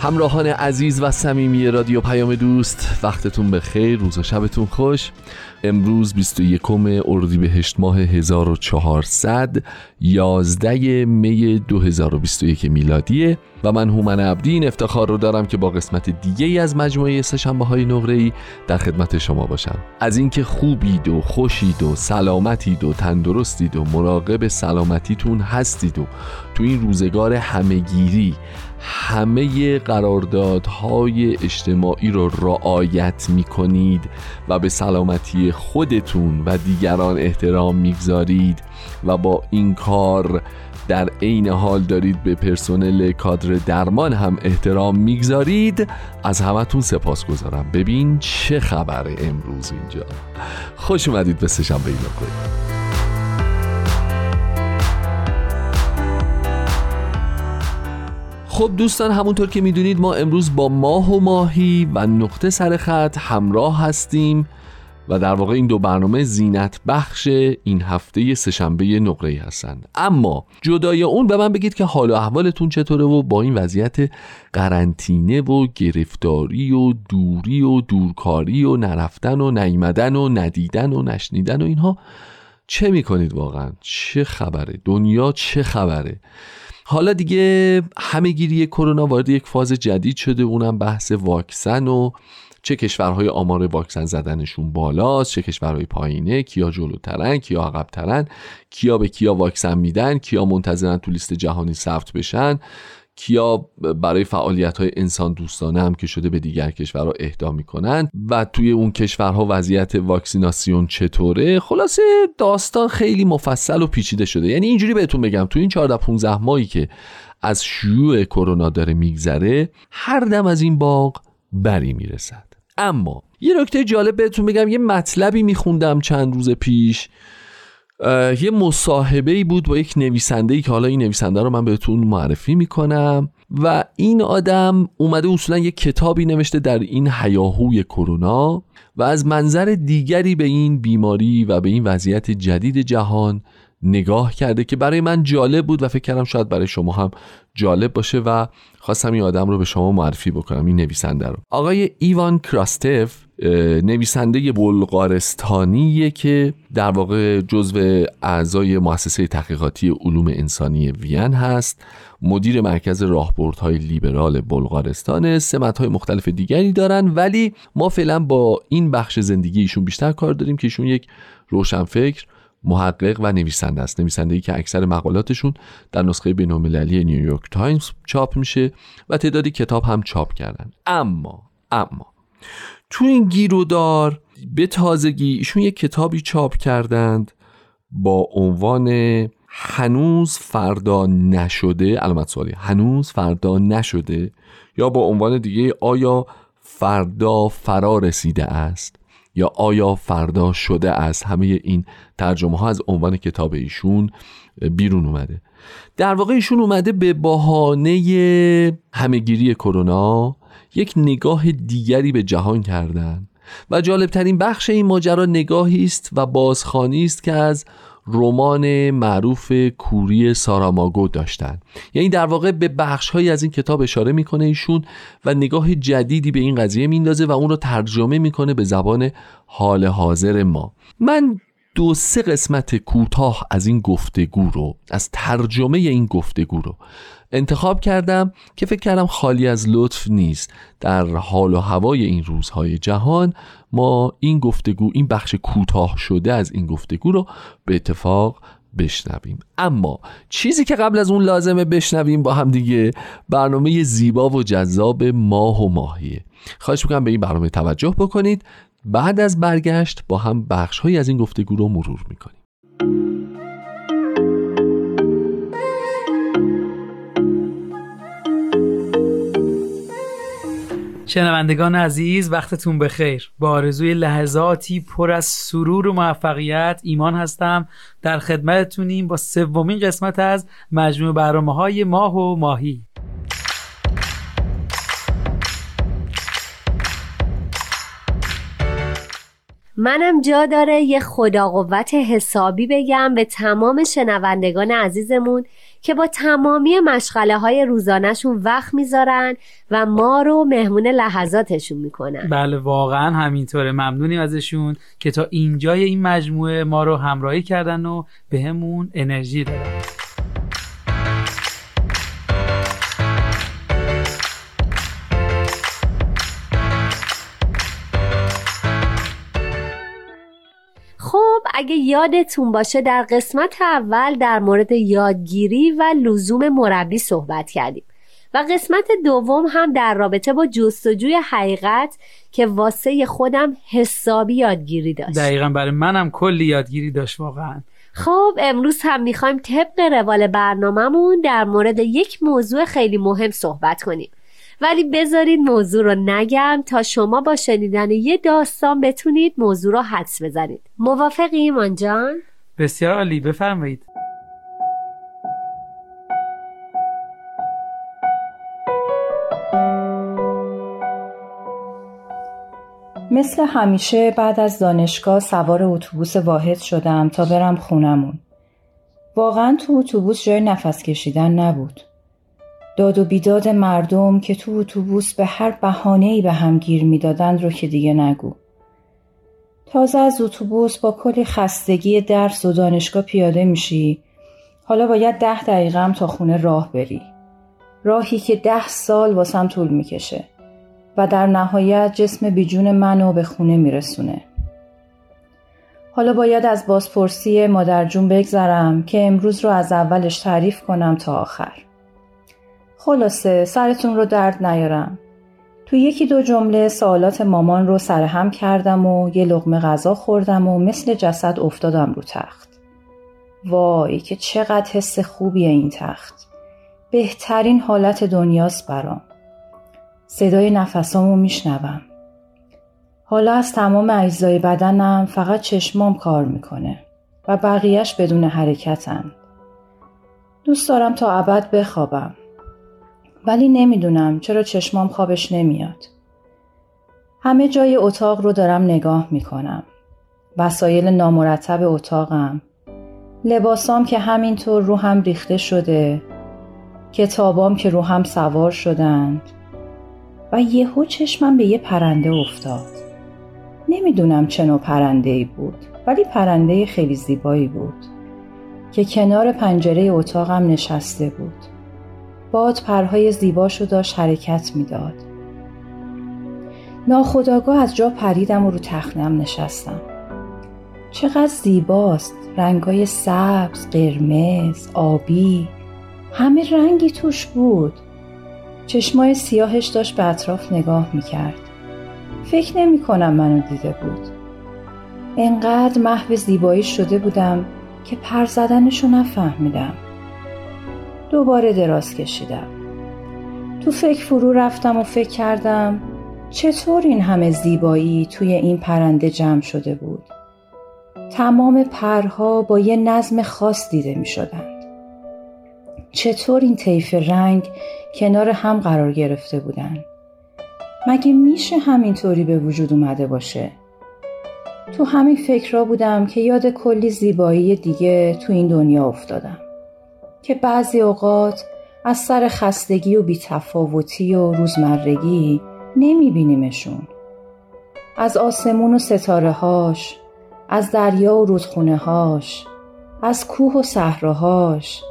همراهان عزیز و صمیمی رادیو پیام دوست وقتتون بخیر روز و شبتون خوش. امروز 21 اردیبهشت ماه 1400 11 می 2021 میلادیه و من هومن عبدی این افتخار رو دارم که با قسمت دیگه ای از مجموعه سشنبه های نقره ای در خدمت شما باشم. از اینکه خوبید و خوشید و سلامتید و تندرستید و مراقب سلامتیتون هستید و تو این روزگار همهگیری همه قراردادهای اجتماعی رو رعایت می کنید و به سلامتی خودتون و دیگران احترام می‌گذارید و با این کار در عین حال دارید به پرسنل کادر درمان هم احترام می‌گذارید. از همتون سپاس گذارم. ببین چه خبره امروز اینجا. خوش اومدید به سشنبه این خب دوستان همونطور که می‌دونید ما امروز با ماه و ماهی و نقطه سر خط همراه هستیم و در واقع این دو برنامه زینت بخش این هفته سهشنبه نقره هستند. اما جدای اون به من بگید که حال و احوالتون چطوره و با این وضعیت قرنطینه و گرفتاری و دوری و دورکاری و نرفتن و نیمدن و ندیدن و نشنیدن و اینها چه می‌کنید واقعا؟ چه خبره؟ دنیا چه خبره؟ حالا دیگه همه گیری کرونا وارد یک فاز جدید شده اونم بحث واکسن و چه کشورهای آمار واکسن زدنشون بالاست چه کشورهای پایینه کیا جلوترن کیا عقبترن کیا به کیا واکسن میدن کیا منتظرن تو لیست جهانی ثبت بشن. کیا برای فعالیت های انسان دوستانه هم که شده به دیگر کشورها اهدا می‌کنن و توی اون کشورها وضعیت واکسیناسیون چطوره؟ خلاصه داستان خیلی مفصل و پیچیده شده. یعنی اینجوری بهتون بگم تو این 14 15 ماهی که از شیوع کرونا داره میگذره هر دم از این باغ بری می‌رسد. اما یه نکته جالب بهتون بگم یه مطلبی میخوندم چند روز پیش. یه مصاحبه ای بود با یک نویسنده ای که حالا این نویسنده رو من بهتون معرفی می‌کنم. و این آدم اومده اصولا یک کتابی نوشته در این حیاهوی کرونا و از منظر دیگری به این بیماری و به این وضعیت جدید جهان نگاه کرده که برای من جالب بود و فکر کردم شاید برای شما هم جالب باشه و خواستم این آدم رو به شما معرفی بکنم این نویسنده رو. آقای ایوان کراستف نویسنده بلغارستانیه که در واقع جزو اعضای مؤسسه تحقیقاتی علوم انسانی وین هست مدیر مرکز راهبردهای لیبرال بلغارستان سمت های مختلف دیگری دارن ولی ما فعلا با این بخش زندگی ایشون بیشتر کار داریم که ایشون یک روشنفکر محقق و نویسنده است. نویسنده ای که اکثر مقالاتشون در نسخه بین‌المللی نیویورک تایمز چاپ میشه و تعدادی کتاب هم چاپ کردن. اما اما تو این گیرودار به تازگی ایشون یک کتابی چاپ کردند با عنوان هنوز فردا نشده علامت سوالی هنوز فردا نشده یا با عنوان دیگه آیا فردا فرا رسیده است؟ یا آیا فردا شده است؟ همه این ترجمه ها از عنوان کتاب ایشون بیرون اومده. در واقع ایشون اومده به بهانه همهگیری کرونا یک نگاه دیگری به جهان کردن. و جالبترین بخش این ماجرا نگاهی است و بازخانی است که از رمان معروف کوری ساراماگو داشتن. یعنی در واقع به بخش هایی از این کتاب اشاره می‌کنه ایشون و نگاه جدیدی به این قضیه میندازه و اون رو ترجمه می‌کنه به زبان حال حاضر ما. من دو سه قسمت کوتاه از این گفتگو رو از ترجمه این گفتگو رو انتخاب کردم که فکر کردم خالی از لطف نیست. در حال و هوای این روزهای جهان ما این گفتگو این بخش کوتاه شده از این گفتگو رو به اتفاق بشنویم. اما چیزی که قبل از اون لازمه بشنویم با هم دیگه برنامه زیبا و جذاب ماه و ماهیه. خواهش می‌کنم به این برنامه توجه بکنید. بعد از برگشت با هم بخش از این گفتگو رو مرور می‌کنیم. شنوندگان عزیز وقتتون بخیر. با آرزوی لحظاتی پر از سرور و موفقیت ایمان هستم. در خدمتتونیم با سومین قسمت از مجموع برنامه های ماه و ماهی. منم جا داره یه خدا قوت حسابی بگم به تمام شنوندگان عزیزمون که با تمامی مشغله های روزانهشون وقت می‌ذارن و ما رو مهمون لحظاتشون می‌کنن. بله واقعا همینطوره. ممنونیم ازشون که تا اینجای این مجموعه ما رو همراهی کردن و به همون انرژی دادن. اگه یادتون باشه در قسمت اول در مورد یادگیری و لزوم مربی صحبت کردیم و قسمت دوم هم در رابطه با جستجوی حقیقت که واسه خودم حسابی یادگیری داشت. دقیقا برای منم کلی یادگیری داشت واقعا. خب امروز هم می‌خوایم طبق روال برنامهمون در مورد یک موضوع خیلی مهم صحبت کنیم. ولی بذارید موضوع رو نگم تا شما با شنیدن یه داستان بتونید موضوع رو حدس بزنید موافقی ایمان جان؟ بسیار عالی بفرمایید مثل همیشه بعد از دانشگاه سوار اتوبوس واحد شدم تا برم خونمون. واقعا تو اتوبوس جای نفس کشیدن نبود. داد و بیداد مردم که تو اتوبوس به هر بهانه‌ای به هم گیر می‌دادند رو که دیگه نگو. تازه از اتوبوس با کلی خستگی درس و دانشگاه پیاده میشی حالا باید ده دقیقه هم تا خونه راه بری. راهی که ده سال واسم طول می‌کشه و در نهایت جسم بیجون منو به خونه میرسونه. حالا باید از بازپرسی مادرجون بگذرم که امروز رو از اولش تعریف کنم تا آخر. خلاصه سرتون رو درد نیارم. تو یکی دو جمله سوالات مامان رو سرهم کردم و یه لغمه غذا خوردم و مثل جسد افتادم رو تخت. وای که چقدر حس خوبیه این تخت. بهترین حالت دنیاست برام. صدای نفسامو میشنوم. حالا از تمام اجزای بدنم فقط چشمام کار می‌کنه و بقیهش بدون حرکتن. دوست دارم تا ابد بخوابم. ولی نمی‌دونم چرا چشمام خوابش نمیاد. همه جای اتاق رو دارم نگاه می‌کنم. وسایل نامرتب اتاقم. لباسام که همینطور رو هم ریخته شده. کتابام که رو هم سوار شدند. و یهو چشمم به یه پرنده افتاد. نمی‌دونم چه نوع پرنده ای بود ولی پرنده خیلی زیبایی بود که کنار پنجره اتاقم نشسته بود. باد پرهای زیباشو داشت حرکت می‌داد. ناخداگاه از جا پریدم و رو تخنم نشستم. چقدر زیباست رنگای سبز، قرمز، آبی همه رنگی توش بود. چشمای سیاهش داشت به اطراف نگاه می‌کرد. فکر نمی کنم منو دیده بود. انقدر محو زیبایی شده بودم که پر زدنشو نفهمیدم. دوباره دراز کشیدم. تو فکر فرو رفتم و فکر کردم چطور این همه زیبایی توی این پرنده جمع شده بود. تمام پرها با یه نظم خاص دیده می شدند. چطور این طیف رنگ کنار هم قرار گرفته بودند. مگه میشه همینطوری به وجود اومده باشه؟ تو همین فکرها بودم که یاد کلی زیبایی دیگه تو این دنیا افتادم. که بعضی اوقات از سر خستگی و بیتفاوتی و روزمرگی نمیبینیمشون. از آسمون و ستاره هاش، از دریا و رودخونه هاش، از کوه و صحراهاش،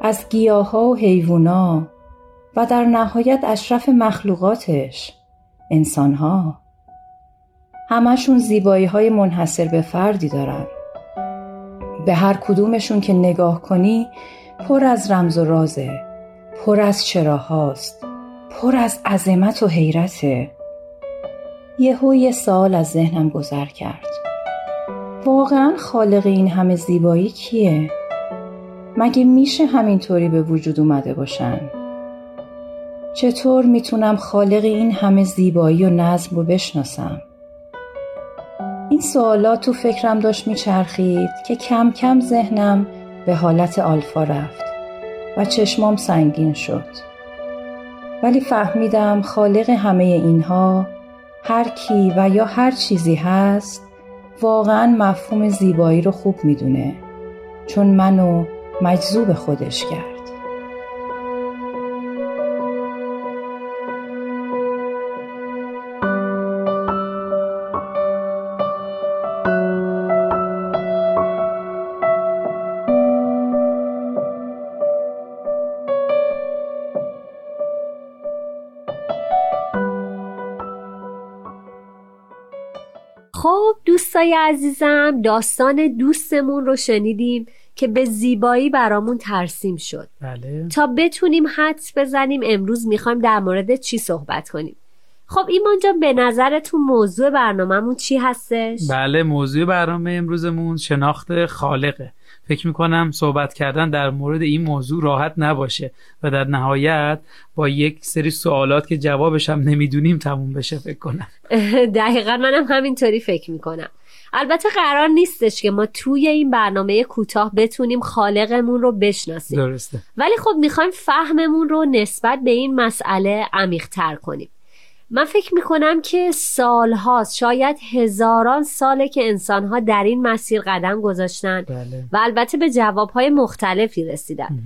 از گیاه ها و حیوونا و در نهایت اشرف مخلوقاتش انسان ها. همشون زیبایی های منحصر به فردی دارن. به هر کدومشون که نگاه کنی پر از رمز و رازه پر از چراهاست پر از عظمت و حیرته یهو یه سال از ذهنم گذر کرد واقعا خالق این همه زیبایی کیه؟ مگه میشه همینطوری به وجود اومده باشن؟ چطور می‌تونم خالق این همه زیبایی و نظم رو بشناسم؟ این سوالات تو فکرم داشت میچرخید که کم کم ذهنم به حالت آلفا رفت و چشمام سنگین شد. ولی فهمیدم خالق همه اینها هر کی و یا هر چیزی هست واقعا مفهوم زیبایی رو خوب می‌دونه چون منو مجذوب خودش کرد. دوستای عزیزم داستان دوستمون رو شنیدیم که به زیبایی برامون ترسیم شد. بله. تا بتونیم حدس بزنیم امروز می‌خوایم در مورد چی صحبت کنیم؟ خب ایمان جان به نظرتون موضوع برنامهمون چی هستش؟ بله موضوع برنامه امروزمون شناخت خالقه. فکر می‌کنم صحبت کردن در مورد این موضوع راحت نباشه و در نهایت با یک سری سوالات که جوابش هم نمی‌دونیم تموم بشه فکر کنم. دقیقا منم همینطوری فکر می‌کنم. البته قرار نیستش که ما توی این برنامه کوتاه بتونیم خالقمون رو بشناسیم. درسته. ولی خب می‌خوایم فهممون رو نسبت به این مسئله عمیقتر کنیم. من فکر می‌کنم که سالهاست شاید هزاران ساله که انسانها در این مسیر قدم گذاشتن بله. و البته به جوابهای مختلفی رسیدن.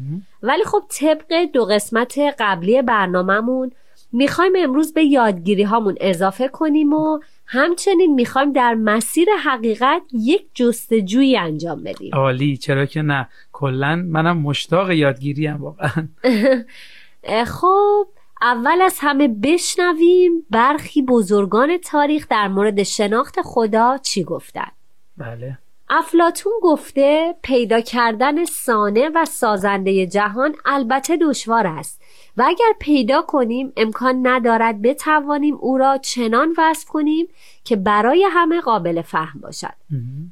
ولی خب طبق دو قسمت قبلی برنامهمون می‌خوایم امروز به یادگیری هامون اضافه کنیم و همچنین می‌خوایم در مسیر حقیقت یک جستجویی انجام بدیم. عالی. چرا که نه؟ کلا منم مشتاق یادگیری هم واقعا خب اول از همه بشنویم برخی بزرگان تاریخ در مورد شناخت خدا چی گفتن. بله. افلاتون گفته پیدا کردن سانه و سازنده جهان البته دشوار است و اگر پیدا کنیم امکان ندارد بتوانیم او را چنان وصف کنیم که برای همه قابل فهم باشد.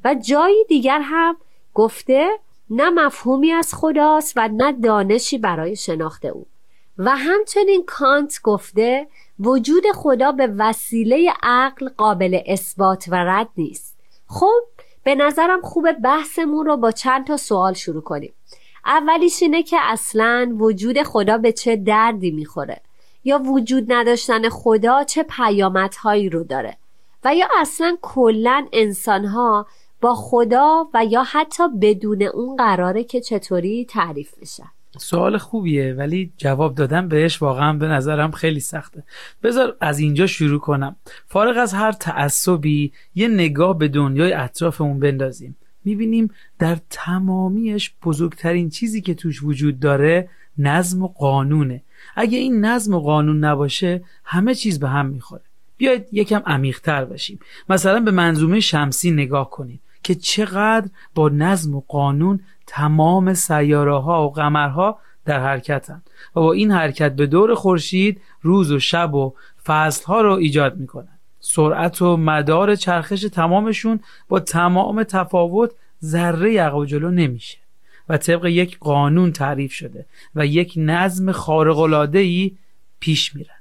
و جایی دیگر هم گفته نه مفهومی از خداست و نه دانشی برای شناخت او. و همچنین کانت گفته وجود خدا به وسیله عقل قابل اثبات و رد نیست. خب به نظرم خوب بحثمون رو با چند تا سوال شروع کنیم. اولیش اینه که اصلا وجود خدا به چه دردی می‌خوره؟ یا وجود نداشتن خدا چه پیامدهایی رو داره؟ و یا اصلا کلا انسانها با خدا و یا حتی بدون اون قراره که چطوری تعریف بشن سوال خوبیه ولی جواب دادن بهش واقعا به نظرم خیلی سخته. بذار از اینجا شروع کنم. فارغ از هر تعصبی یه نگاه به دنیای اطرافمون بندازیم. می‌بینیم در تمامیش بزرگترین چیزی که توش وجود داره نظم و قانونه. اگه این نظم و قانون نباشه همه چیز به هم می‌خوره. بیاید یکم عمیقتر بشیم. مثلا به منظومه شمسی نگاه کنید که چقدر با نظم و قانون تمام سیاره ها و قمرها در حرکتن و با این حرکت به دور خورشید روز و شب و فصل ها رو ایجاد می‌کنن سرعت و مدار چرخش تمامشون با تمام تفاوت ذره عقب جلو نمیشه. و طبق یک قانون تعریف شده و یک نظم خارق‌العاده‌ای پیش میرن.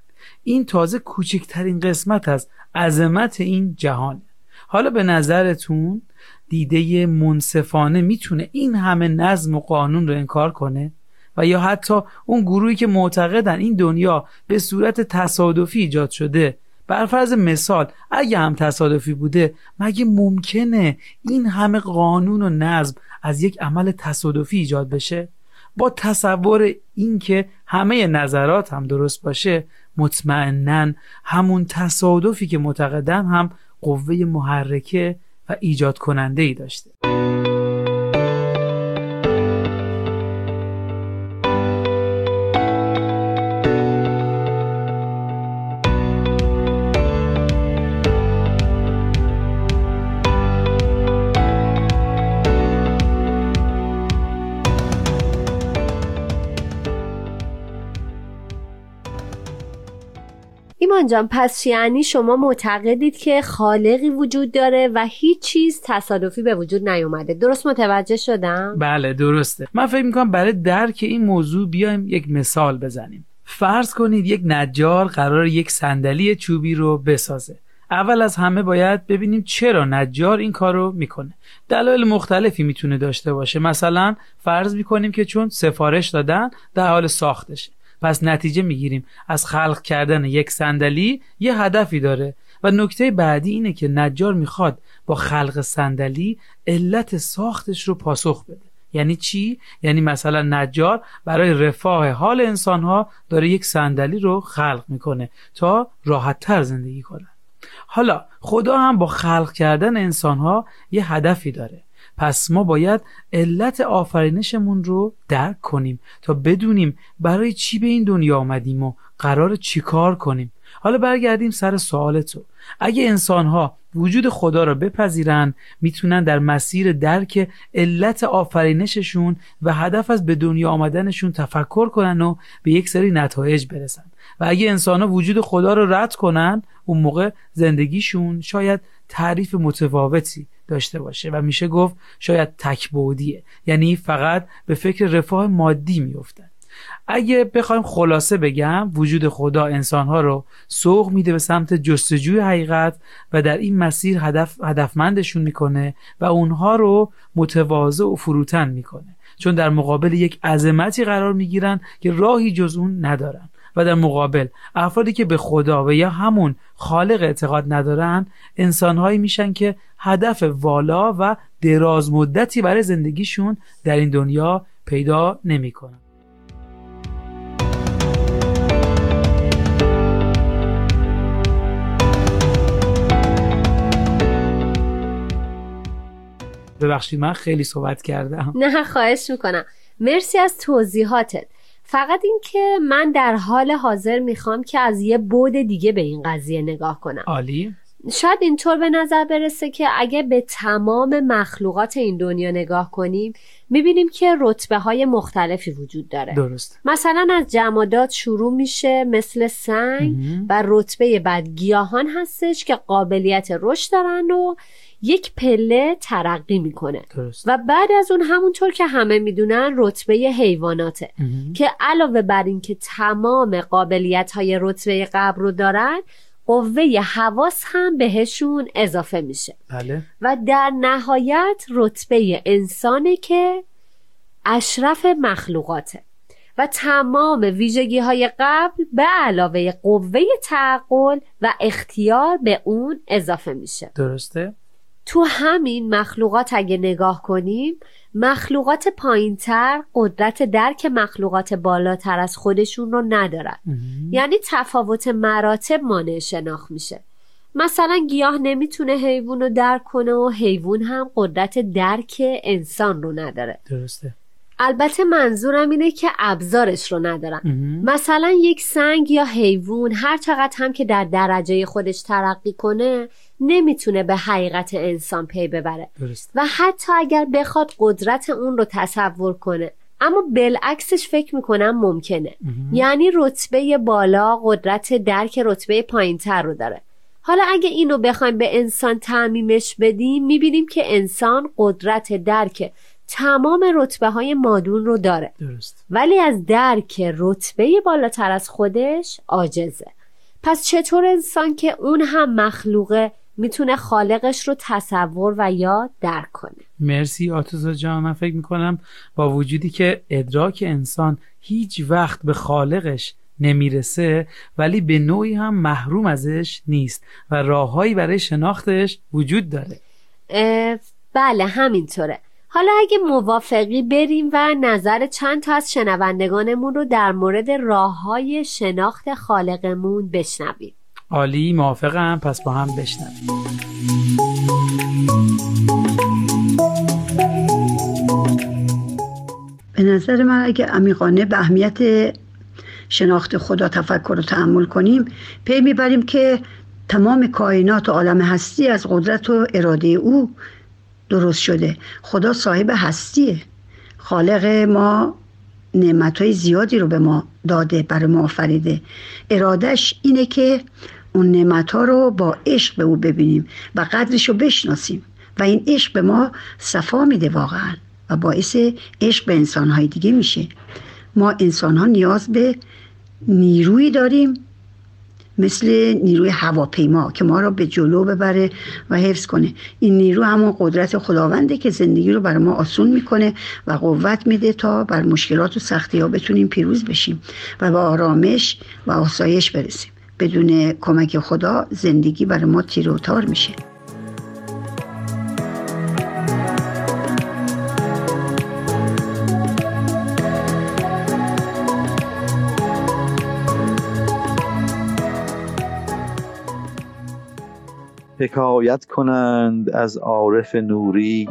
این تازه کوچکترین قسمت از عظمت این جهانه. حالا به نظرتون دیده منصفانه می‌تونه این همه نظم و قانون رو انکار کنه؟ و یا حتی اون گروهی که معتقدن این دنیا به صورت تصادفی ایجاد شده؟ بر فرض مثال اگه هم تصادفی بوده مگه ممکنه این همه قانون و نظم از یک عمل تصادفی ایجاد بشه؟ با تصور اینکه همه نظرات هم درست باشه مطمئنا همون تصادفی که معتقدن هم قوه محرکه و ایجاد کننده ای داشته. ایمان جان پس یعنی شما معتقدید که خالقی وجود داره و هیچ چیز تصادفی به وجود نیومده. درست متوجه شدم؟ بله درسته. من فکر می‌کنم برای درک این موضوع بیایم یک مثال بزنیم. فرض کنید یک نجار قرار یک صندلی چوبی رو بسازه. اول از همه باید ببینیم چرا نجار این کار رو می‌کنه. دلایل مختلفی می‌تونه داشته باشه. مثلا فرض می‌کنیم که چون سفارش دادن در حال ساختشه. پس نتیجه می‌گیریم. از خلق کردن یک صندلی یه هدفی داره. و نکته بعدی اینه که نجار می‌خواد با خلق صندلی علت ساختش رو پاسخ بده. یعنی چی؟ یعنی مثلا نجار برای رفاه حال انسانها داره یک صندلی رو خلق می‌کنه تا راحتتر زندگی کنن حالا خدا هم با خلق کردن انسانها یه هدفی داره. پس ما باید علت آفرینشمون رو درک کنیم تا بدونیم برای چی به این دنیا آمدیم و قرار چیکار کنیم. حالا برگردیم سر سوال تو. اگه انسانها وجود خدا را بپذیرن می‌تونن در مسیر درک علت آفرینششون و هدف از به دنیا آمدنشون تفکر کنن و به یک سری نتایج برسن. و اگه انسان ها وجود خدا رو رد کنن اون موقع زندگیشون شاید تعریف متفاوتی داشته باشه و میشه گفت شاید تکبودیه یعنی فقط به فکر رفاه مادی میفتن اگه بخوایم خلاصه بگم وجود خدا انسانها رو سوق میده به سمت جستجوی حقیقت و در این مسیر هدف هدفمندشون می‌کنه و اونها رو متواضع و فروتن می‌کنه. چون در مقابل یک عظمتی قرار می‌گیرن که راهی جز اون ندارن. و در مقابل افرادی که به خدا و یا همون خالق اعتقاد ندارن انسانهایی میشن که هدف والا و دراز مدتی برای زندگیشون در این دنیا پیدا نمی‌کنن. ببخشید من خیلی صحبت کردم. نه خواهش می‌کنم. مرسی از توضیحاتت. فقط این که من در حال حاضر می‌خوام که از یه بود دیگه به این قضیه نگاه کنم. عالی. شاید اینطور به نظر برسه که اگه به تمام مخلوقات این دنیا نگاه کنیم می‌بینیم که رتبه های مختلفی وجود داره. درست. مثلا از جمادات شروع میشه مثل سنگ و رتبه بعد گیاهان هستش که قابلیت رشد دارن و یک پله ترقی می‌کنه. درست. و بعد از اون همونطور که همه می‌دونن رتبه حیواناته. که علاوه بر اینکه تمام قابلیت های رتبه قبل رو دارن قوه حواس هم بهشون اضافه میشه. بله. و در نهایت رتبه انسانه که اشرف مخلوقاته. و تمام ویژگی های قبل به علاوه قوه تعقل و اختیار به اون اضافه میشه. درسته؟ تو همین مخلوقات اگه نگاه کنیم مخلوقات پایینتر قدرت درک مخلوقات بالاتر از خودشون رو ندارن. یعنی تفاوت مراتب مانع شناخت میشه. مثلا گیاه نمی‌تونه حیوان رو درک کنه و حیوان هم قدرت درک انسان رو نداره. درسته. البته منظورم اینه که ابزارش رو ندارن. مثلا یک سنگ یا حیوان هر چقدر هم که در درجه خودش ترقی کنه نمی‌تونه به حقیقت انسان پی ببره. درست. و حتی اگر بخواد قدرت اون رو تصور کنه. اما بالعکسش فکر می‌کنم ممکنه. یعنی رتبه بالا قدرت درک رتبه پایینتر رو داره. حالا اگه اینو بخوایم به انسان تعمیمش بدیم می‌بینیم که انسان قدرت درک تمام رتبه های مادون رو داره. درست. ولی از درک رتبه بالاتر از خودش عاجزه. پس چطور انسان که اون هم مخلوقه می‌تونه خالقش رو تصور و یا درک کنه. مرسی آتوزا جان. من فکر می‌کنم با وجودی که ادراک انسان هیچ وقت به خالقش نمی‌رسه ولی به نوعی هم محروم ازش نیست و راههایی برای شناختش وجود داره. بله همینطوره. حالا اگه موافقی بریم و نظر چند تا از شنوندگانمون رو در مورد راه های شناخت خالقمون بشنویم. عالی موافقم. پس با هم بشنویم. به نظر من اگه عمیقانه به اهمیت شناخت خدا تفکر و تحمل کنیم پی می‌بریم که تمام کائنات و عالم هستی از قدرت و اراده او درست شده. خدا صاحب هستیه. خالق ما نعمت زیادی رو به ما داده برای ما آفریده. ارادش اینه که اون نعمت ها رو با عشق به او ببینیم و قدرش رو بشناسیم. و این عشق به ما صفا میده واقعا و باعث عشق به انسان های دیگه میشه. ما انسان ها نیاز به نیرویی داریم مثل نیروی هواپیما که ما را به جلو ببره و حفظ کنه. این نیرو همون قدرت خداونده که زندگی رو برای ما آسون می‌کنه و قوت میده تا بر مشکلات و سختی ها بتونیم پیروز بشیم و به آرامش و آسایش برسیم. بدون کمک خدا زندگی برای ما تیر تار میشه. حکایت کنند از عارف نوری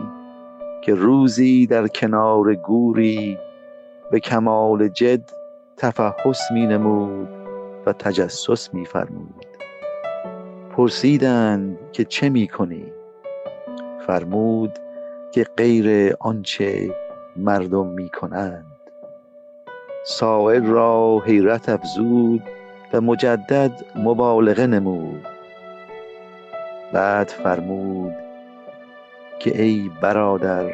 که روزی در کنار گوری به کمال جد تفحص می نمود. و تجسس می فرمود پرسیدند که چه می کنی فرمود که غیر آنچه مردم می کنند سائل را حیرت افزود و مجدد مبالغه نمود. بعد فرمود که ای برادر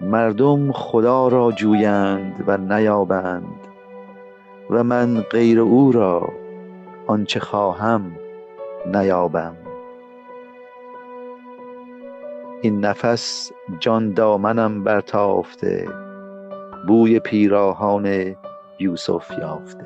مردم خدا را جویند و نیابند. و من غیر او را آنچه خواهم نیابم. این نفس جان دامنم برتافته بوی پیراهان یوسف یافته.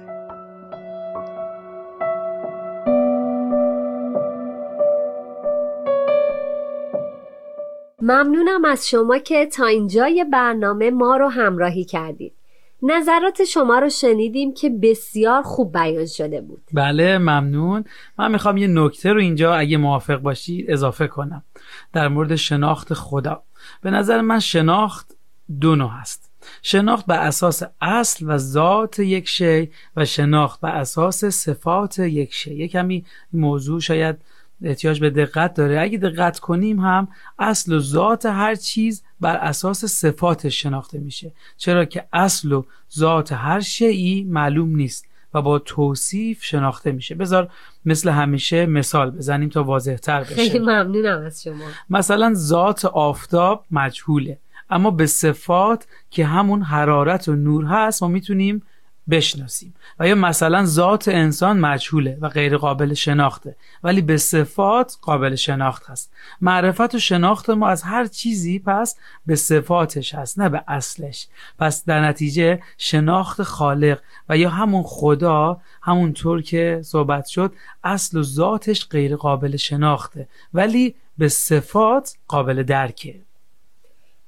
ممنونم از شما که تا اینجای برنامه ما رو همراهی کردید. نظرات شما رو شنیدیم که بسیار خوب بیان شده بود. بله ممنون. من می‌خوام یه نکته رو اینجا اگه موافق باشید اضافه کنم. در مورد شناخت خدا. به نظر من شناخت دو نوع هست. شناخت بر اساس اصل و ذات یک شی و شناخت بر اساس صفات یک شی. یه موضوع شاید احتیاج به دقت داره. اگه دقت کنیم هم اصل و ذات هر چیز بر اساس صفاتش شناخته میشه. چرا که اصل و ذات هر شیعی معلوم نیست و با توصیف شناخته میشه. بذار مثل همیشه مثال بزنیم تا واضح تر بشه. خیلی ممنونم از شما. مثلا ذات آفتاب مجهوله اما به صفات که همون حرارت و نور هست ما می‌تونیم بشناسیم. و یا مثلا ذات انسان مجهوله و غیر قابل شناخته. ولی به صفات قابل شناخت هست. معرفت و شناخت ما از هر چیزی پس به صفاتش هست نه به اصلش. پس در نتیجه شناخت خالق و یا همون خدا همونطور که صحبت شد اصل و ذاتش غیر قابل شناخته. ولی به صفات قابل درکه.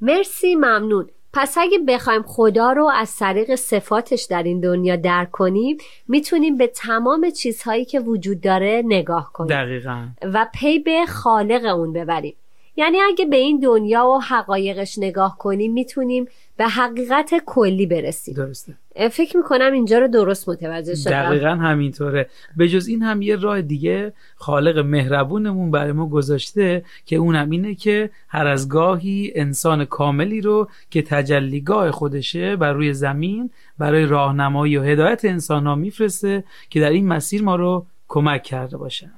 مرسی ممنون. پس اگه بخوایم خدا رو از طریق صفاتش در این دنیا درک کنیم می‌تونیم به تمام چیزهایی که وجود داره نگاه کنیم. دقیقا. و پی به خالق اون ببریم. یعنی اگه به این دنیا و حقایقش نگاه کنیم می‌تونیم به حقیقت کلی برسیم. درسته. فکر می‌کنم اینجا رو درست متوجه شدم. دقیقا همینطوره. به جز این هم یه راه دیگه خالق مهربونمون برای ما گذاشته که اونم اینه که هر از گاهی انسان کاملی رو که تجلیگاه خودشه بر روی زمین برای راهنمایی و هدایت انسان ها میفرسته که در این مسیر ما رو کمک کرده باشن.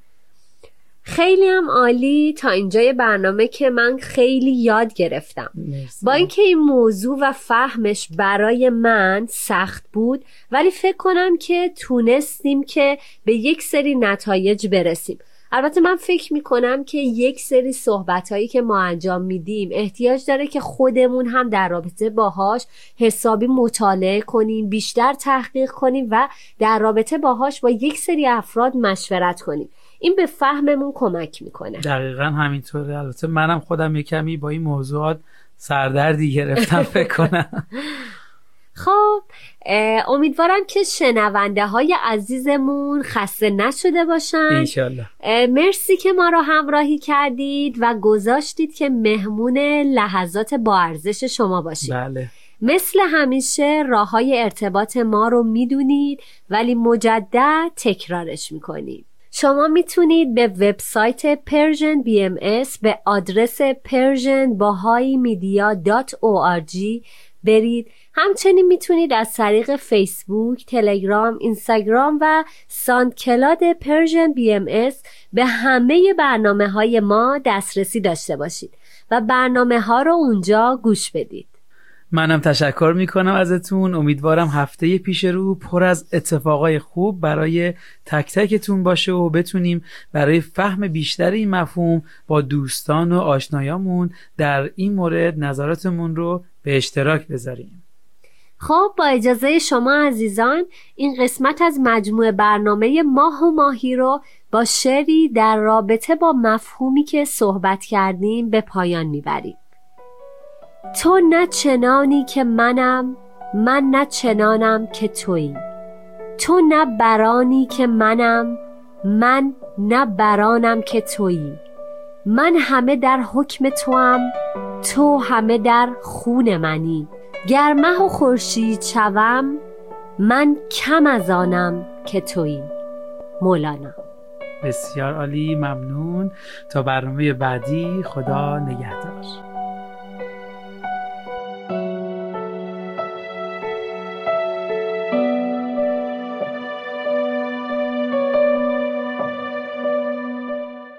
خیلی هم عالی. تا اینجای برنامه که من خیلی یاد گرفتم. مرسی. با اینکه این موضوع و فهمش برای من سخت بود ولی فکر کنم که تونستیم که به یک سری نتایج برسیم. البته من فکر می‌کنم که یک سری صحبت هایی که ما انجام میدیم احتیاج داره که خودمون هم در رابطه باهاش حسابی مطالعه کنیم بیشتر تحقیق کنیم و در رابطه باهاش با یک سری افراد مشورت کنیم. این به فهممون کمک می‌کنه. دقیقا همینطوره. البته منم خودم یه کمی با این موضوعات سردردی گرفتم فکر کنم. خب امیدوارم که شنونده های عزیزمون خسته نشده باشن. انشالله. اه، مرسی که ما را همراهی کردید و گذاشتید که مهمون لحظات با ارزش شما باشید. بله. مثل همیشه راه های ارتباط ما رو می‌دونید ولی مجدد تکرارش می‌کنیم. شما می‌تونید به وبسایت Persian BMS به آدرس Persian برید همچنین می‌تونید از طریق فیسبوک، تلگرام، اینستاگرام و کلاد Persian BMS به همه برنامه های ما دسترسی داشته باشید و برنامه ها رو اونجا گوش بدید. منم تشکر می‌کنم ازتون. امیدوارم هفته پیش رو پر از اتفاقای خوب برای تک تکتون باشه و بتونیم برای فهم بیشتر این مفهوم با دوستان و آشنایامون در این مورد نظراتمون رو به اشتراک بذاریم. خب با اجازه شما عزیزان این قسمت از مجموعه برنامه ماه و ماهی رو با شعری در رابطه با مفهومی که صحبت کردیم به پایان می‌بریم. تو نه چنانی که منم من نه چنانم که تویی. تو نه برانی که منم من نه برانم که تویی. من همه در حکم توام تو همه در خون منی. گرمه و خورشید شوم من کم از آنم که تویی. مولانا. بسیار عالی ممنون. تا برنامه بعدی خدا نگهدار.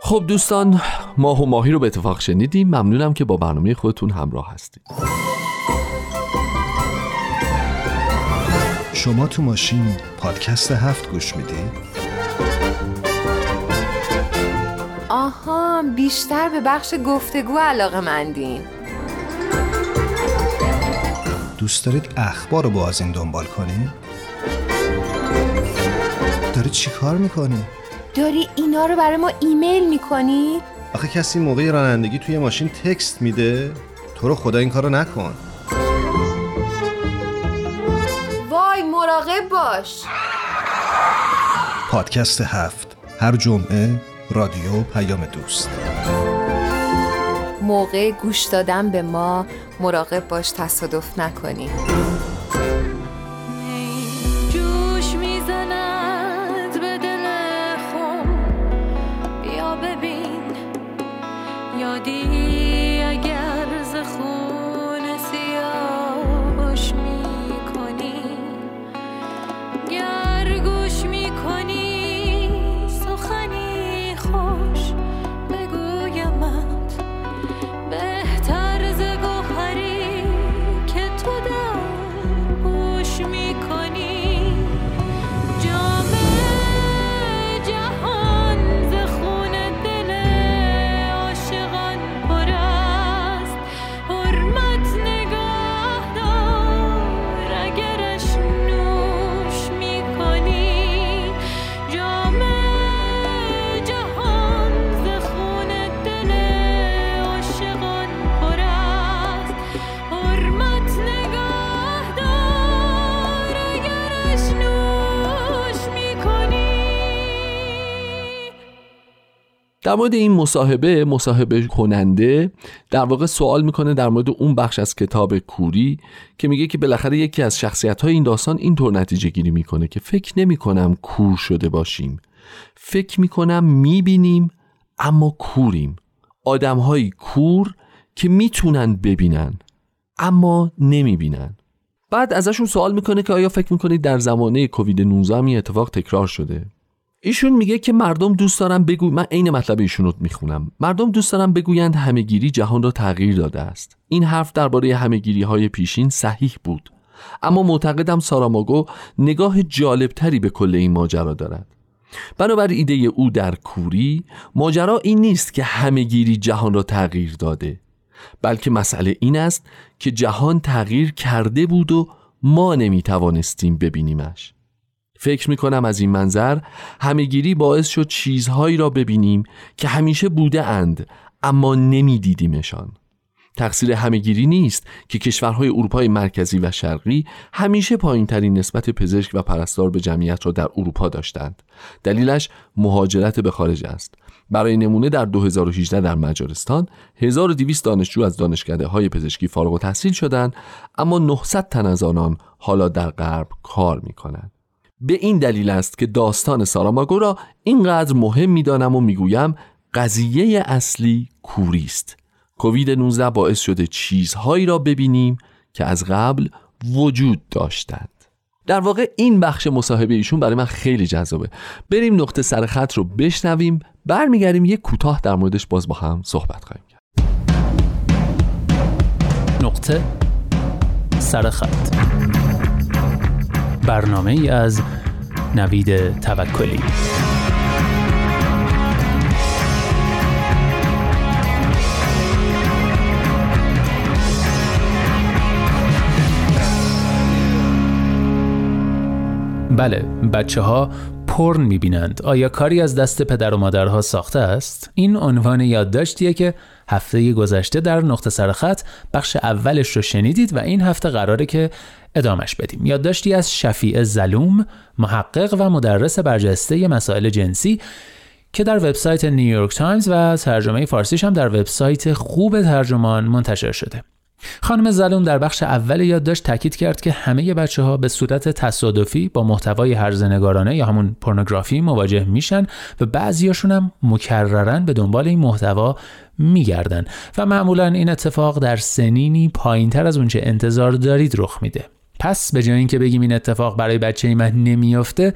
خب دوستان ماه و ماهی رو به اتفاق شنیدیم ممنونم که با برنامه خودتون همراه هستید شما تو ماشین پادکست هفت گوش می‌دید؟ آها بیشتر به بخش گفتگو علاقه مندین دوست دارید اخبار رو با از این دنبال کنی؟ داری چی کار می‌کنی؟ داری اینا رو برای ما ایمیل می‌کنی؟ آخه کسی موقع رانندگی توی ماشین تکست میده؟ تو رو خدا این کارو نکن. وای مراقب باش. پادکست هفت. هر جمعه رادیو پیام دوست. موقع گوش دادن به ما مراقب باش تصادف نکنی. در مورد این مصاحبه مصاحبه کننده در واقع سوال می‌کنه در مورد اون بخش از کتاب کوری که میگه که بالاخره یکی از شخصیت های این داستان اینطور نتیجه گیری می‌کنه که فکر نمی‌کنم کور شده باشیم. فکر می‌کنم می‌بینیم اما کوریم. آدم های کور که می‌تونن ببینن اما نمی‌بینن. بعد ازشون سوال می‌کنه که آیا فکر می‌کنید در زمانه کووید 19 می اتفاق تکرار شده؟ ایشون میگه که مردم دوست دارن بگو من عین مطلب ایشون رو می‌خونم. مردم دوست دارن بگویند همهگیری جهان را تغییر داده است. این حرف درباره همهگیری های پیشین صحیح بود. اما معتقدم ساراماگو نگاه جالبتری به کل این ماجرا دارد. بنابر ایده او در کوری ماجرا این نیست که همهگیری جهان را تغییر داده بلکه مسئله این است که جهان تغییر کرده بود و ما نمی‌توانستیم ببینیمش. فکر می‌کنم از این منظر همهگیری باعث شد چیزهایی را ببینیم که همیشه بوده اند اما نمیدیدیمشان. تقصیر همهگیری نیست که کشورهای اروپای مرکزی و شرقی همیشه پایین ترین نسبت پزشک و پرستار به جمعیت را در اروپا داشتند. دلیلش مهاجرت به خارج است. برای نمونه در 2018 در مجارستان 1200 دانشجو از دانشکده های پزشکی فارغ و تحصیل شدند اما 900 تن از آنان حالا در غرب کار می کنند به این دلیل است که داستان ساراماگو را اینقدر مهم می‌دانم و می‌گویم قضیه اصلی کوری است. کووید 19 باعث شده چیزهایی را ببینیم که از قبل وجود داشتند. در واقع این بخش مصاحبه ایشون برای من خیلی جذابه. بریم نقطه سر خط رو بشنویم برمیگردیم یه کوتاه در موردش باز با هم صحبت خواهیم کرد. نقطه سرخط برنامه ای از نوید توکلی بله بچه ها پرن می‌بینند آیا کاری از دست پدر و مادرها ساخته است؟ این عنوان یادداشتیه که هفته گذشته در نقطه سرخط بخش اولش رو شنیدید و این هفته قراره که ادامش بدیم. یادداشتی از شفیع زلوم محقق و مدرس برجسته مسائل جنسی که در وبسایت نیویورک تایمز و ترجمه فارسیش هم در وبسایت خوب ترجمان منتشر شده. خانم زلوم در بخش اول یادداشت تاکید کرد که همه بچه ها به صورت تصادفی با محتوای هرزنگارانه یا همون پورنوگرافی مواجه میشن و بعضیاشون هم مکررن به دنبال این محتوا میگردن و معمولا این اتفاق در سنینی پایینتر از اونچه انتظار دارید رخ میده. پس به جای اینکه بگیم این اتفاق برای بچه من نمیافته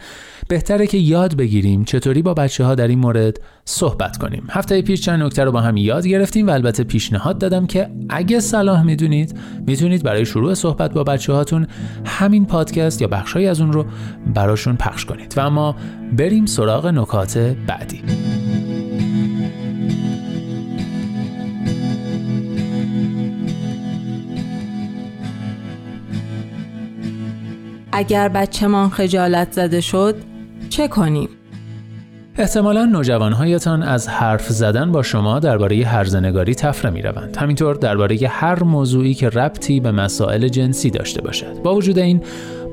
بهتره که یاد بگیریم چطوری با بچه ها در این مورد صحبت کنیم. هفته پیش چند نکته رو با هم یاد گرفتیم و البته پیشنهاد دادم که اگه صلاح می‌دونید می‌تونید برای شروع صحبت با بچه هاتون همین پادکست یا بخشهایی از اون رو براشون پخش کنید. و اما بریم سراغ نکات بعدی. اگر بچهمان خجالت زده شد چه کنیم؟ احتمالا نوجوانهایتان از حرف زدن با شما درباره هرزنگاری تفره می روند. همینطور درباره هر موضوعی که ربطی به مسائل جنسی داشته باشد. با وجود این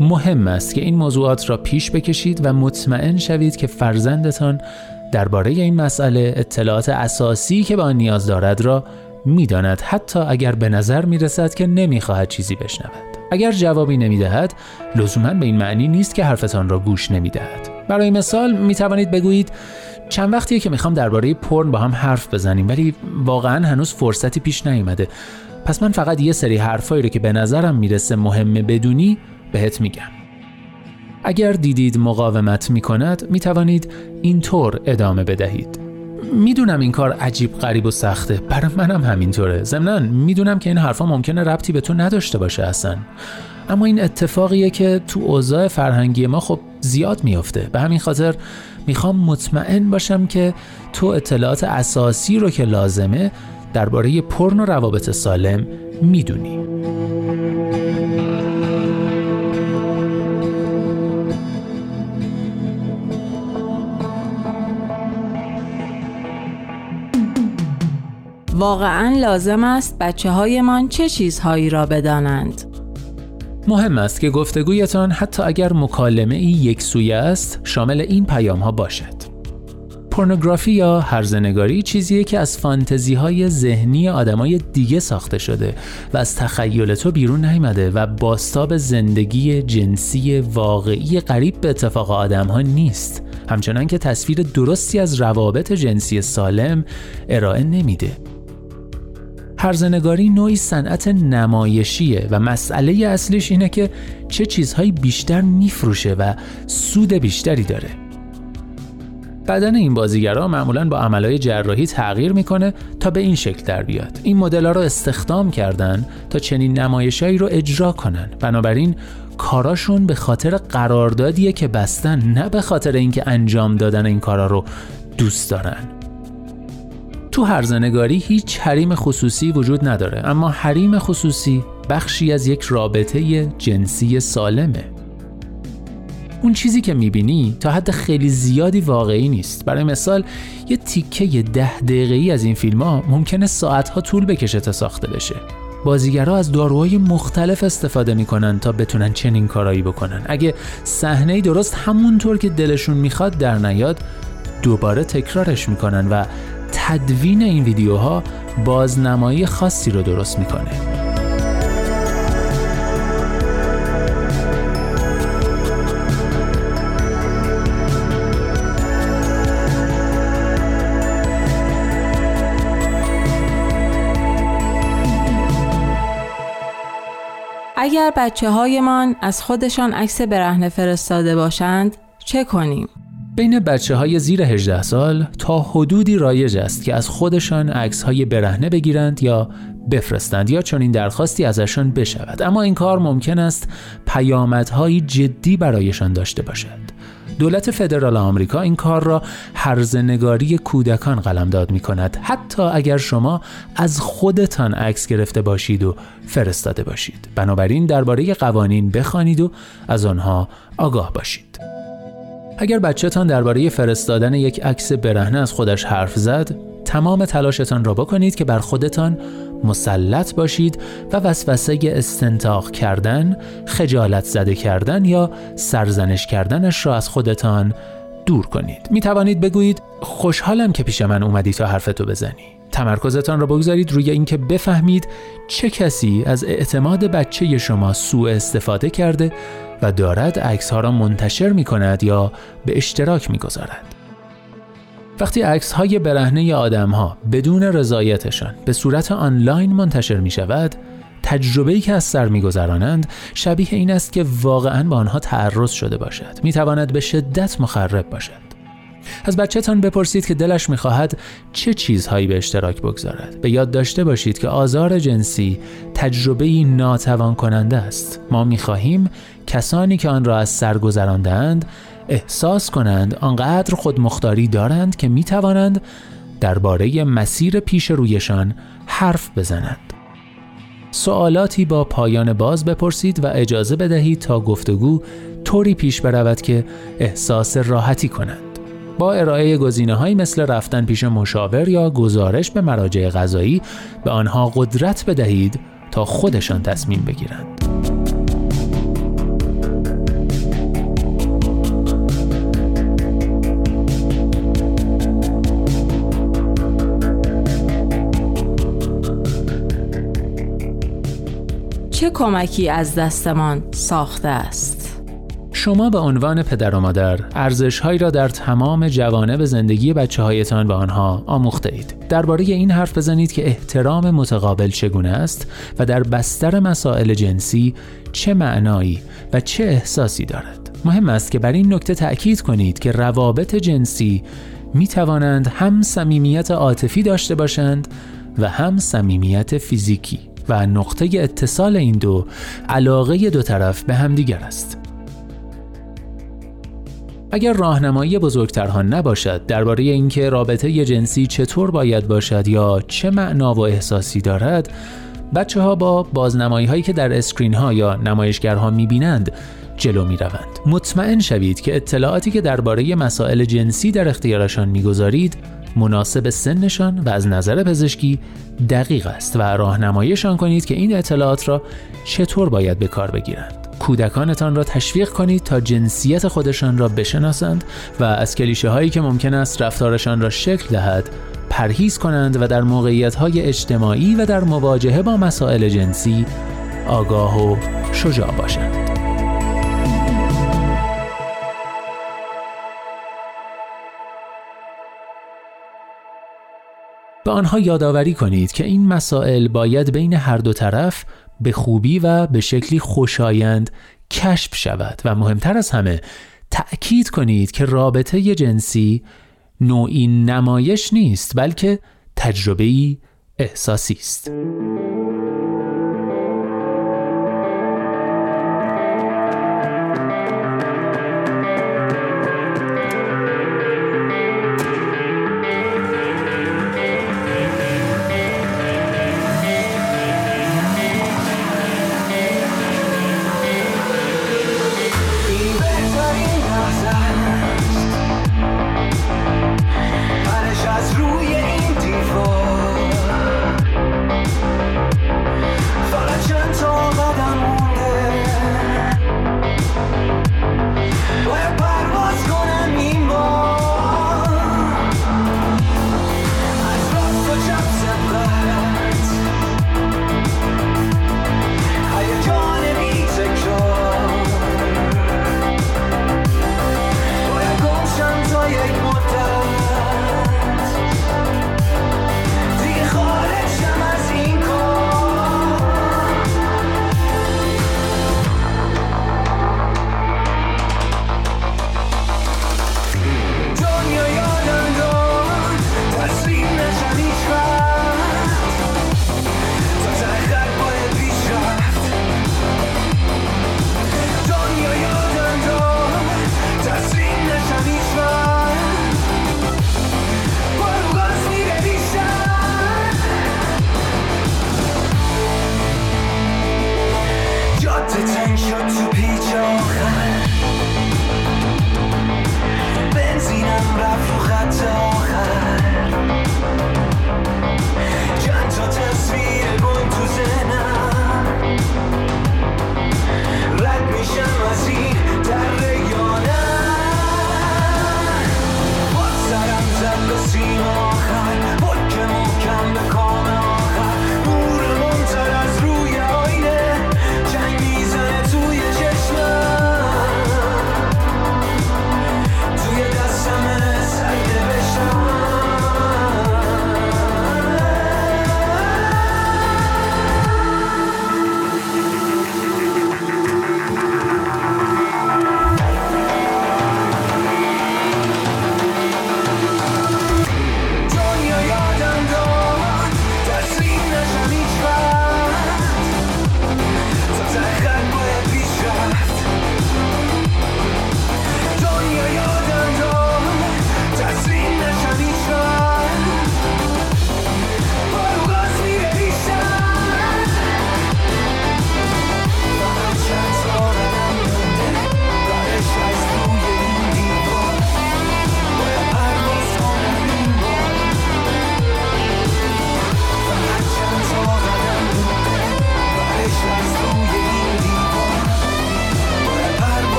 مهم است که این موضوعات را پیش بکشید و مطمئن شوید که فرزندتان درباره این مسئله اطلاعات اساسی که به آن نیاز دارد را می‌داند حتی اگر به نظر می رسد که نمی‌خواهد چیزی بشنود. اگر جوابی نمی‌دهد لزوما به این معنی نیست که حرفتان را گوش نمی‌دهد. برای مثال می توانید بگویید چند وقتیه که می‌خوام درباره پرن با هم حرف بزنیم ولی واقعا هنوز فرصتی پیش نیومده. پس من فقط یه سری حرفایی رو که به نظرم می‌رسه مهمه بدونی بهت میگم. اگر دیدید مقاومت می‌کند می‌توانید اینطور ادامه بدهید. می‌دونم این کار عجیب غریب و سخته. برای منم همینطوره. ضمنا می‌دونم که این حرفا ممکنه ربطی به تو نداشته باشه اصلا. اما این اتفاقیه که تو اوضاع فرهنگی ما خب زیاد میافته. به همین خاطر می‌خوام مطمئن باشم که تو اطلاعات اساسی رو که لازمه درباره پرن و روابط سالم می‌دونی. واقعا لازم است بچه هایمان چه چیزهایی را بدانند؟ مهم است که گفتگویتان حتی اگر مکالمه ای یک سویه است شامل این پیام ها باشد. پورنوگرافی یا هرزنگاری چیزیه که از فانتزی های ذهنی آدمای دیگه ساخته شده و از تخیل تو بیرون نیامده و باستاب زندگی جنسی واقعی قریب به اتفاق آدم ها نیست. همچنان که تصویر درستی از روابط جنسی سالم ارائه نمیده. هرزنگاری نوعی صنعت نمایشیه و مسئله اصلیش اینه که چه چیزهایی بیشتر میفروشه و سود بیشتری داره. بدن این بازیگرا معمولا با عملهای جراحی تغییر می‌کنه تا به این شکل در بیاد. این مدل رو استخدام کردن تا چنین نمایشهایی رو اجرا کنن. بنابراین کاراشون به خاطر قراردادیه که بستن نه به خاطر اینکه انجام دادن این کارا رو دوست دارن. تو هرزنگاری هیچ حریم خصوصی وجود نداره اما حریم خصوصی بخشی از یک رابطه جنسی سالمه. اون چیزی که می‌بینی تا حد خیلی زیادی واقعی نیست. برای مثال یه تیکه ده دقیقه‌ای از این فیلم ها ممکنه ساعتها طول بکشه تا ساخته بشه. بازیگرها از داروهای مختلف استفاده می‌کنن تا بتونن چنین کارایی بکنن. اگه صحنه درست همونطور که دلشون می‌خواد در نیاد دوباره تکرارش می‌کنن و تدوین این ویدیوها بازنمایی خاصی رو درست می‌کنه اگر بچه هایمان از خودشان عکس برهنه فرستاده باشند چه کنیم؟ بین بچه های زیر 18 سال تا حدودی رایج است که از خودشان عکس های برهنه بگیرند یا بفرستند یا چون این درخواستی ازشان بشود. اما این کار ممکن است پیامدهایی جدی برایشان داشته باشد. دولت فدرال آمریکا این کار را هرزنگاری کودکان قلمداد می کند حتی اگر شما از خودتان عکس گرفته باشید و فرستاده باشید. بنابراین درباره قوانین بخوانید و از آنها آگاه باشید. اگر بچهتان درباره فرستادن یک عکس برهنه از خودش حرف زد تمام تلاشتان را بکنید که بر خودتان مسلط باشید و وسوسه استنتاق کردن، خجالت زده کردن یا سرزنش کردنش را از خودتان دور کنید. می توانید بگویید خوشحالم که پیش من اومدی تا حرفتو بزنی. تمرکزتان را بگذارید روی اینکه بفهمید چه کسی از اعتماد بچه شما سوء استفاده کرده و دارد عکس ها را منتشر می کند یا به اشتراک می گذارد. وقتی عکس های برهنه آدم ها بدون رضایتشان به صورت آنلاین منتشر می شود تجربه که از سر میگذرانند شبیه این است که واقعا با آنها تعرض شده باشد می تواند به شدت مخرب باشد از بچهتان بپرسید که دلش می‌خواهد چه چیزهایی به اشتراک بگذارد به یاد داشته باشید که آزار جنسی تجربه ناتوان کننده است ما می‌خواهیم کسانی که آن را از سر گذراندهاند احساس کنند آنقدر خودمختاری دارند که می توانند درباره مسیر پیش رویشان حرف بزنند. سوالاتی با پایان باز بپرسید و اجازه بدهید تا گفتگو طوری پیش برود که احساس راحتی کنند. با ارائه گزینه مثل رفتن پیش مشاور یا گزارش به مراجع غذایی به آنها قدرت بدهید تا خودشان تصمیم بگیرند. چه کمکی از دستمان ساخته است؟ شما به عنوان پدر و مادر ارزشهایی را در تمام جوانب زندگی بچه هایتان به آنها آموخته اید. درباره این حرف بزنید که احترام متقابل چگونه است و در بستر مسائل جنسی چه معنایی و چه احساسی دارد. مهم است که بر این نکته تأکید کنید که روابط جنسی می توانند هم صمیمیت عاطفی داشته باشند و هم صمیمیت فیزیکی. و نقطه اتصال این دو علاقه دو طرف به همدیگر است. اگر راهنمایی بزرگترها نباشد درباره اینکه رابطه جنسی چطور باید باشد یا چه معنا و احساسی دارد بچه ها با بازنمایی هایی که در اسکرین ها یا نمایشگرها می بینند جلو می روند. مطمئن شوید که اطلاعاتی که درباره مسائل جنسی در اختیارشان می‌گذارید مناسب سنشان و از نظر پزشکی دقیق است و راهنماییشان کنید که این اطلاعات را چطور باید به کار بگیرند. کودکانتان را تشویق کنید تا جنسیت خودشان را بشناسند و از کلیشه هایی که ممکن است رفتارشان را شکل دهد پرهیز کنند و در موقعیت های اجتماعی و در مواجهه با مسائل جنسی آگاه و شجاع باشند. به آنها یادآوری کنید که این مسائل باید بین هر دو طرف به خوبی و به شکلی خوشایند کشف شود و مهمتر از همه تأکید کنید که رابطه جنسی نوعی نمایش نیست بلکه تجربه‌ای احساسی است.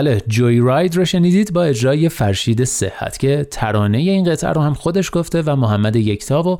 بله جوی راید رو شنیدید؟ با اجرای فرشید صحت که ترانه این قطعه رو هم خودش گفته و محمد یکتا و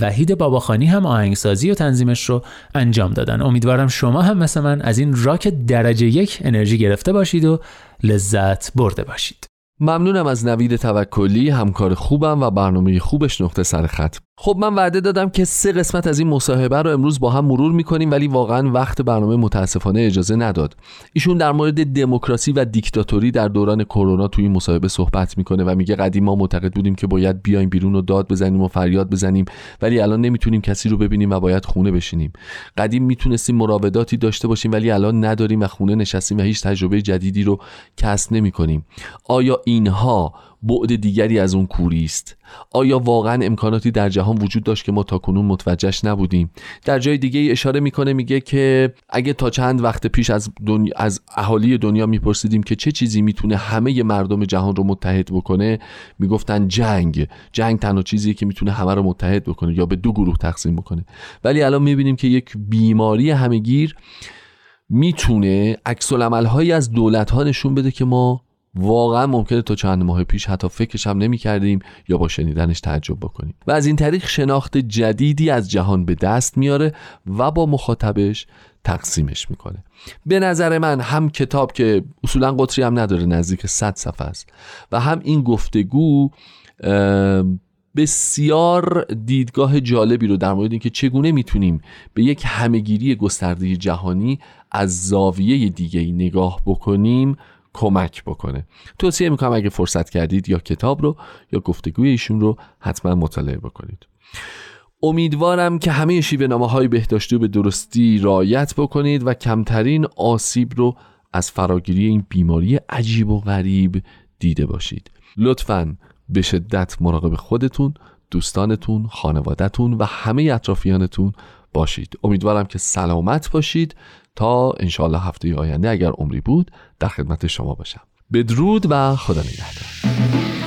وحید باباخانی هم آهنگسازی و تنظیمش رو انجام دادن. امیدوارم شما هم مثل من از این راک درجه یک انرژی گرفته باشید و لذت برده باشید. ممنونم از نوید توکلی همکار خوبم و برنامه خوبش نقطه سر خط. خب من وعده دادم که سه قسمت از این مصاحبه رو امروز با هم مرور می‌کنیم ولی واقعا وقت برنامه متاسفانه اجازه نداد. ایشون در مورد دموکراسی و دیکتاتوری در دوران کرونا توی این مصاحبه صحبت می‌کنه و میگه قدیم ما معتقد بودیم که باید بیایم بیرون و داد بزنیم و فریاد بزنیم ولی الان نمی‌تونیم کسی رو ببینیم و باید خونه بشینیم. قدیم می‌تونستیم مراوداتی داشته باشیم ولی الان نداریم و خونه نشستیم و هیچ تجربه جدیدی رو کسب نمی‌کنیم. آیا اینها بعد دیگری از اون کوری است. آیا واقعا امکاناتی در جهان وجود داشت که ما تاکنون متوجهش نبودیم؟ در جای دیگه اشاره می‌کنه میگه که اگه تا چند وقت پیش از دنیا از اهالی دنیا میپرسیدیم که چه چیزی می‌تونه همه مردم جهان رو متحد بکنه می‌گفتن جنگ. جنگ تنها چیزیه که می‌تونه همه رو متحد بکنه یا به دو گروه تقسیم بکنه. ولی الان می‌بینیم که یک بیماری همهگیر می‌تونه عکس از دولت ها نشون بده که ما واقعا ممکنه تا چند ماه پیش حتی فکرش هم نمی کردیم یا با شنیدنش تعجب بکنیم. و از این طریق شناخت جدیدی از جهان به دست میاره و با مخاطبش تقسیمش می‌کنه. به نظر من هم کتاب که اصولا قطری هم نداره نزدیک 100 صفحه است و هم این گفتگو بسیار دیدگاه جالبی رو در مورد اینکه چگونه می‌تونیم به یک همهگیری گسترده جهانی از زاویه دیگه نگاه بکنیم کمک بکنه. توصیه می‌کنم اگه فرصت کردید یا کتاب رو یا گفتگوی ایشون رو حتما مطالعه بکنید. امیدوارم که همه شیوه نامه های بهداشتی به درستی رایت بکنید و کمترین آسیب رو از فراگیری این بیماری عجیب و غریب دیده باشید. لطفا به شدت مراقب خودتون دوستانتون خانوادهتون و همه اطرافیانتون باشید. امیدوارم که سلامت باشید تا انشاءالله هفته آینده اگر عمری بود در خدمت شما باشم. بدرود و خدا نگهدار.